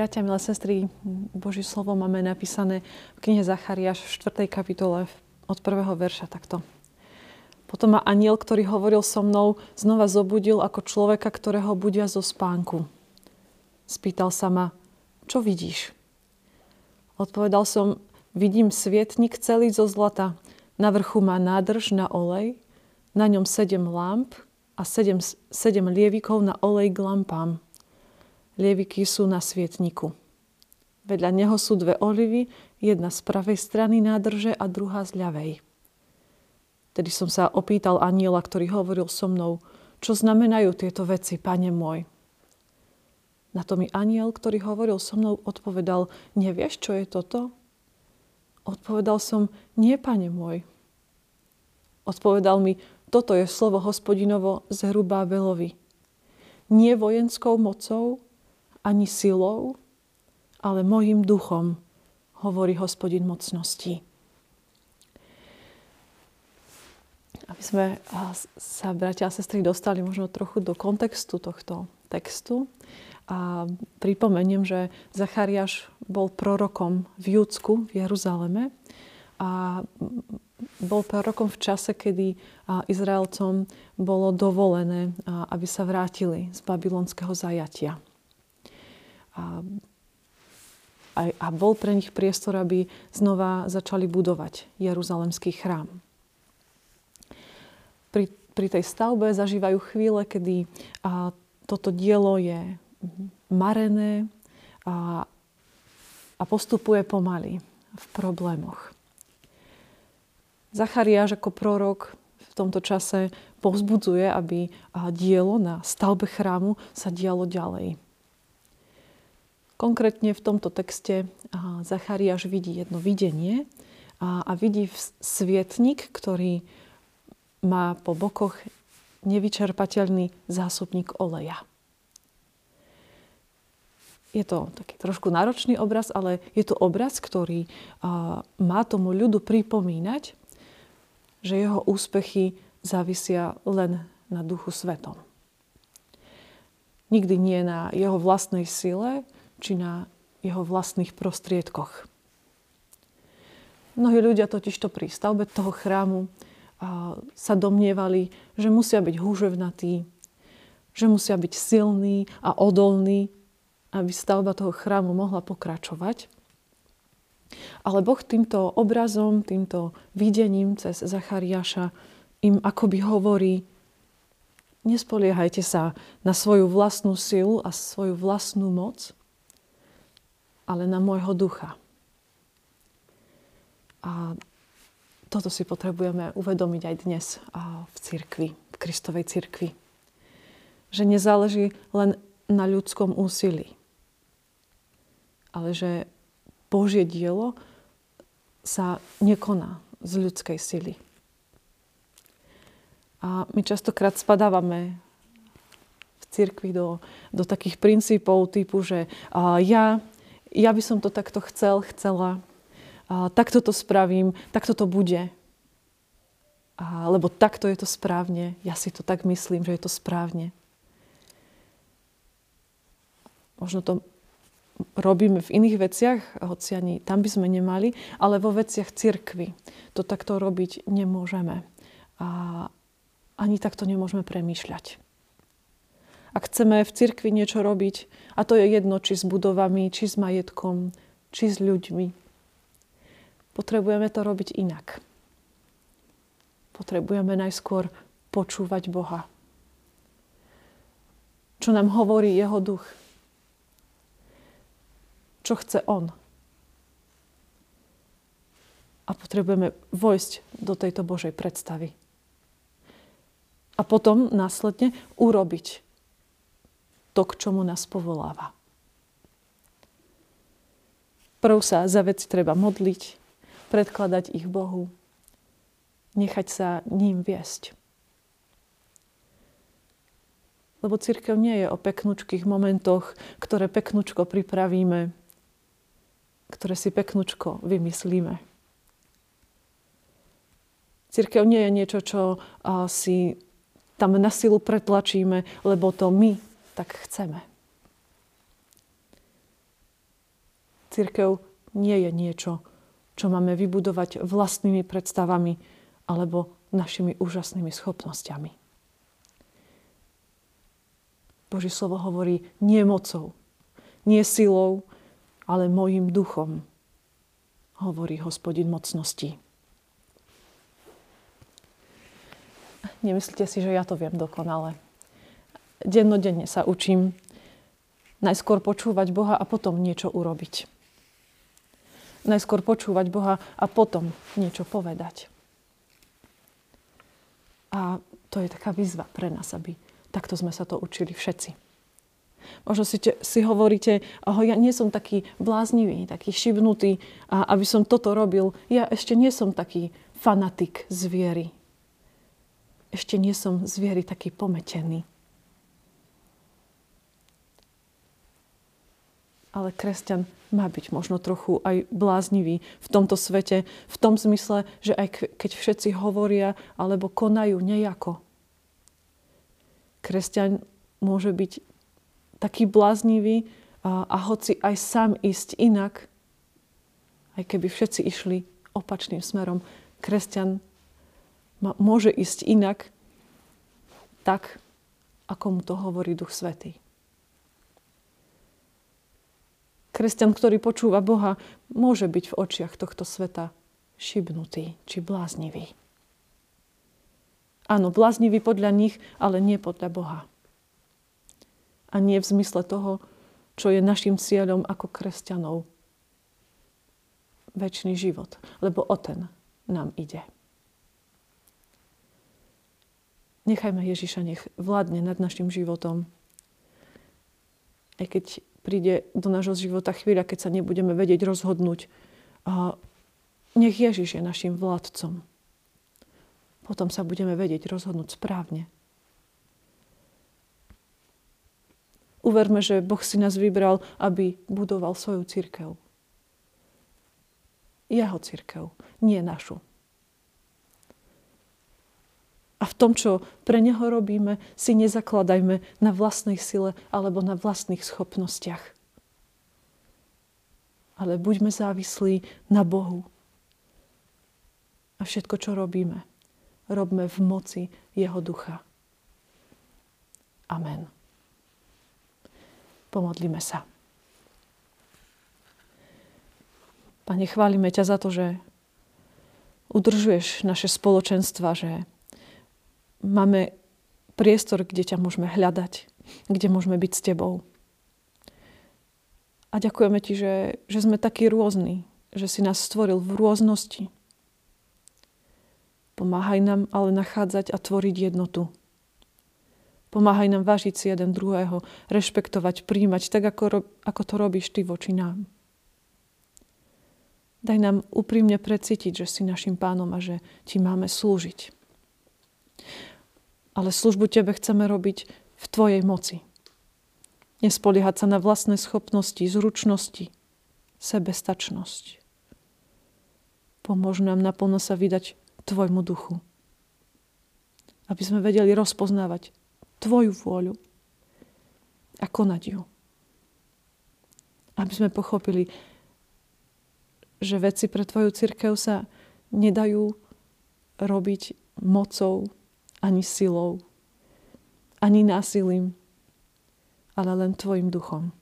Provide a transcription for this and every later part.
Bratia, milé sestry, Boží slovo máme napísané v knihe Zachariáš v 4. kapitole od prvého verša takto. Potom ma aniel, ktorý hovoril so mnou, znova zobudil ako človeka, ktorého budia zo spánku. Spýtal sa ma, čo vidíš? Odpovedal som, vidím svietnik celý zo zlata. Na vrchu má nádrž na olej, na ňom sedem lamp a sedem, sedem lievikov na olej k lampám lieviky sú na svietniku. Vedľa neho sú dve olivy, jedna z pravej strany nádrže a druhá z ľavej. Tedy som sa opýtal aniela, ktorý hovoril so mnou, čo znamenajú tieto veci, pane môj. Na to mi aniel, ktorý hovoril so mnou, odpovedal, nevieš, čo je toto? Odpovedal som, nie, pane môj. Odpovedal mi, toto je slovo hospodinovo z hrubá Belovi. Nie vojenskou mocou, ani silou, ale mojim duchom, hovorí hospodin mocností. Aby sme sa, bratia a sestry, dostali možno trochu do kontextu tohto textu. A pripomeniem, že Zachariáš bol prorokom v Júdsku, v Jeruzaleme. A bol prorokom v čase, kedy Izraelcom bolo dovolené, aby sa vrátili z babylonského zajatia a, a, a bol pre nich priestor, aby znova začali budovať Jeruzalemský chrám. Pri, pri tej stavbe zažívajú chvíle, kedy a, toto dielo je marené a, a postupuje pomaly v problémoch. Zachariáš ako prorok v tomto čase povzbudzuje, aby dielo na stavbe chrámu sa dialo ďalej. Konkrétne v tomto texte Zachariáš vidí jedno videnie a, a vidí svietnik, ktorý má po bokoch nevyčerpateľný zásobník oleja. Je to taký trošku náročný obraz, ale je to obraz, ktorý má tomu ľudu pripomínať, že jeho úspechy závisia len na duchu svetom. Nikdy nie na jeho vlastnej sile, či na jeho vlastných prostriedkoch. Mnohí ľudia totižto pri stavbe toho chrámu sa domnievali, že musia byť húževnatí, že musia byť silní a odolní, aby stavba toho chrámu mohla pokračovať. Ale Boh týmto obrazom, týmto videním cez Zachariáša im akoby hovorí, nespoliehajte sa na svoju vlastnú silu a svoju vlastnú moc, ale na môjho ducha. A toto si potrebujeme uvedomiť aj dnes v cirkvi, v Kristovej cirkvi. Že nezáleží len na ľudskom úsilí, ale že Božie dielo sa nekoná z ľudskej sily. A my častokrát spadávame v cirkvi do, do takých princípov typu, že ja ja by som to takto chcel, chcela, a takto to spravím, takto to bude. A, lebo takto je to správne. Ja si to tak myslím, že je to správne. Možno to robíme v iných veciach, hoci ani tam by sme nemali, ale vo veciach cirkvy to takto robiť nemôžeme. A ani takto nemôžeme premýšľať. Ak chceme v cirkvi niečo robiť, a to je jedno, či s budovami, či s majetkom, či s ľuďmi, potrebujeme to robiť inak. Potrebujeme najskôr počúvať Boha. Čo nám hovorí Jeho duch. Čo chce On. A potrebujeme vojsť do tejto Božej predstavy. A potom následne urobiť to, k čomu nás povoláva. Prv sa za veci treba modliť, predkladať ich Bohu, nechať sa ním viesť. Lebo církev nie je o peknučkých momentoch, ktoré peknučko pripravíme, ktoré si peknučko vymyslíme. Církev nie je niečo, čo si tam na silu pretlačíme, lebo to my tak chceme. Církev nie je niečo, čo máme vybudovať vlastnými predstavami alebo našimi úžasnými schopnosťami. Boží slovo hovorí nie mocou, nie silou, ale mojim duchom, hovorí hospodin mocností. Nemyslíte si, že ja to viem dokonale. Dennodenne sa učím najskôr počúvať Boha a potom niečo urobiť. Najskôr počúvať Boha a potom niečo povedať. A to je taká výzva pre nás, aby takto sme sa to učili všetci. Možno si, si hovoríte, oh, ja nie som taký bláznivý, taký šibnutý, a aby som toto robil. Ja ešte nie som taký fanatik zviery. Ešte nie som zviery taký pometený. Ale kresťan má byť možno trochu aj bláznivý v tomto svete, v tom zmysle, že aj keď všetci hovoria alebo konajú nejako. Kresťan môže byť taký bláznivý a, a hoci aj sám ísť inak, aj keby všetci išli opačným smerom, kresťan môže ísť inak, tak, ako mu to hovorí Duch Svetý. Kresťan, ktorý počúva Boha, môže byť v očiach tohto sveta šibnutý či bláznivý. Áno, bláznivý podľa nich, ale nie podľa Boha a nie v zmysle toho, čo je našim cieľom ako kresťanov. Večný život, lebo o ten nám ide. Nechajme Ježiša, nech vládne nad našim životom. Aj keď príde do nášho života chvíľa, keď sa nebudeme vedieť rozhodnúť, a nech Ježiš je našim vládcom. Potom sa budeme vedieť rozhodnúť správne. Uverme, že Boh si nás vybral, aby budoval svoju církev. Jeho církev, nie našu. A v tom, čo pre Neho robíme, si nezakladajme na vlastnej sile alebo na vlastných schopnostiach. Ale buďme závislí na Bohu. A všetko, čo robíme, robme v moci Jeho ducha. Amen. Pomodlíme sa. Pane, chválime ťa za to, že udržuješ naše spoločenstva, že máme priestor, kde ťa môžeme hľadať, kde môžeme byť s tebou. A ďakujeme ti, že, že sme takí rôzni, že si nás stvoril v rôznosti. Pomáhaj nám ale nachádzať a tvoriť jednotu. Pomáhaj nám vážiť si jeden druhého, rešpektovať, príjmať, tak ako, ako to robíš ty voči nám. Daj nám úprimne precítiť, že si našim pánom a že ti máme slúžiť. Ale službu tebe chceme robiť v tvojej moci. Nespoliehať sa na vlastné schopnosti, zručnosti, sebestačnosť. Pomôž nám naplno sa vydať tvojmu duchu. Aby sme vedeli rozpoznávať tvoju vôľu a konať ju. Aby sme pochopili, že veci pre tvoju církev sa nedajú robiť mocou, ani silou, ani násilím, ale len tvojim duchom.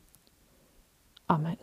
Amen.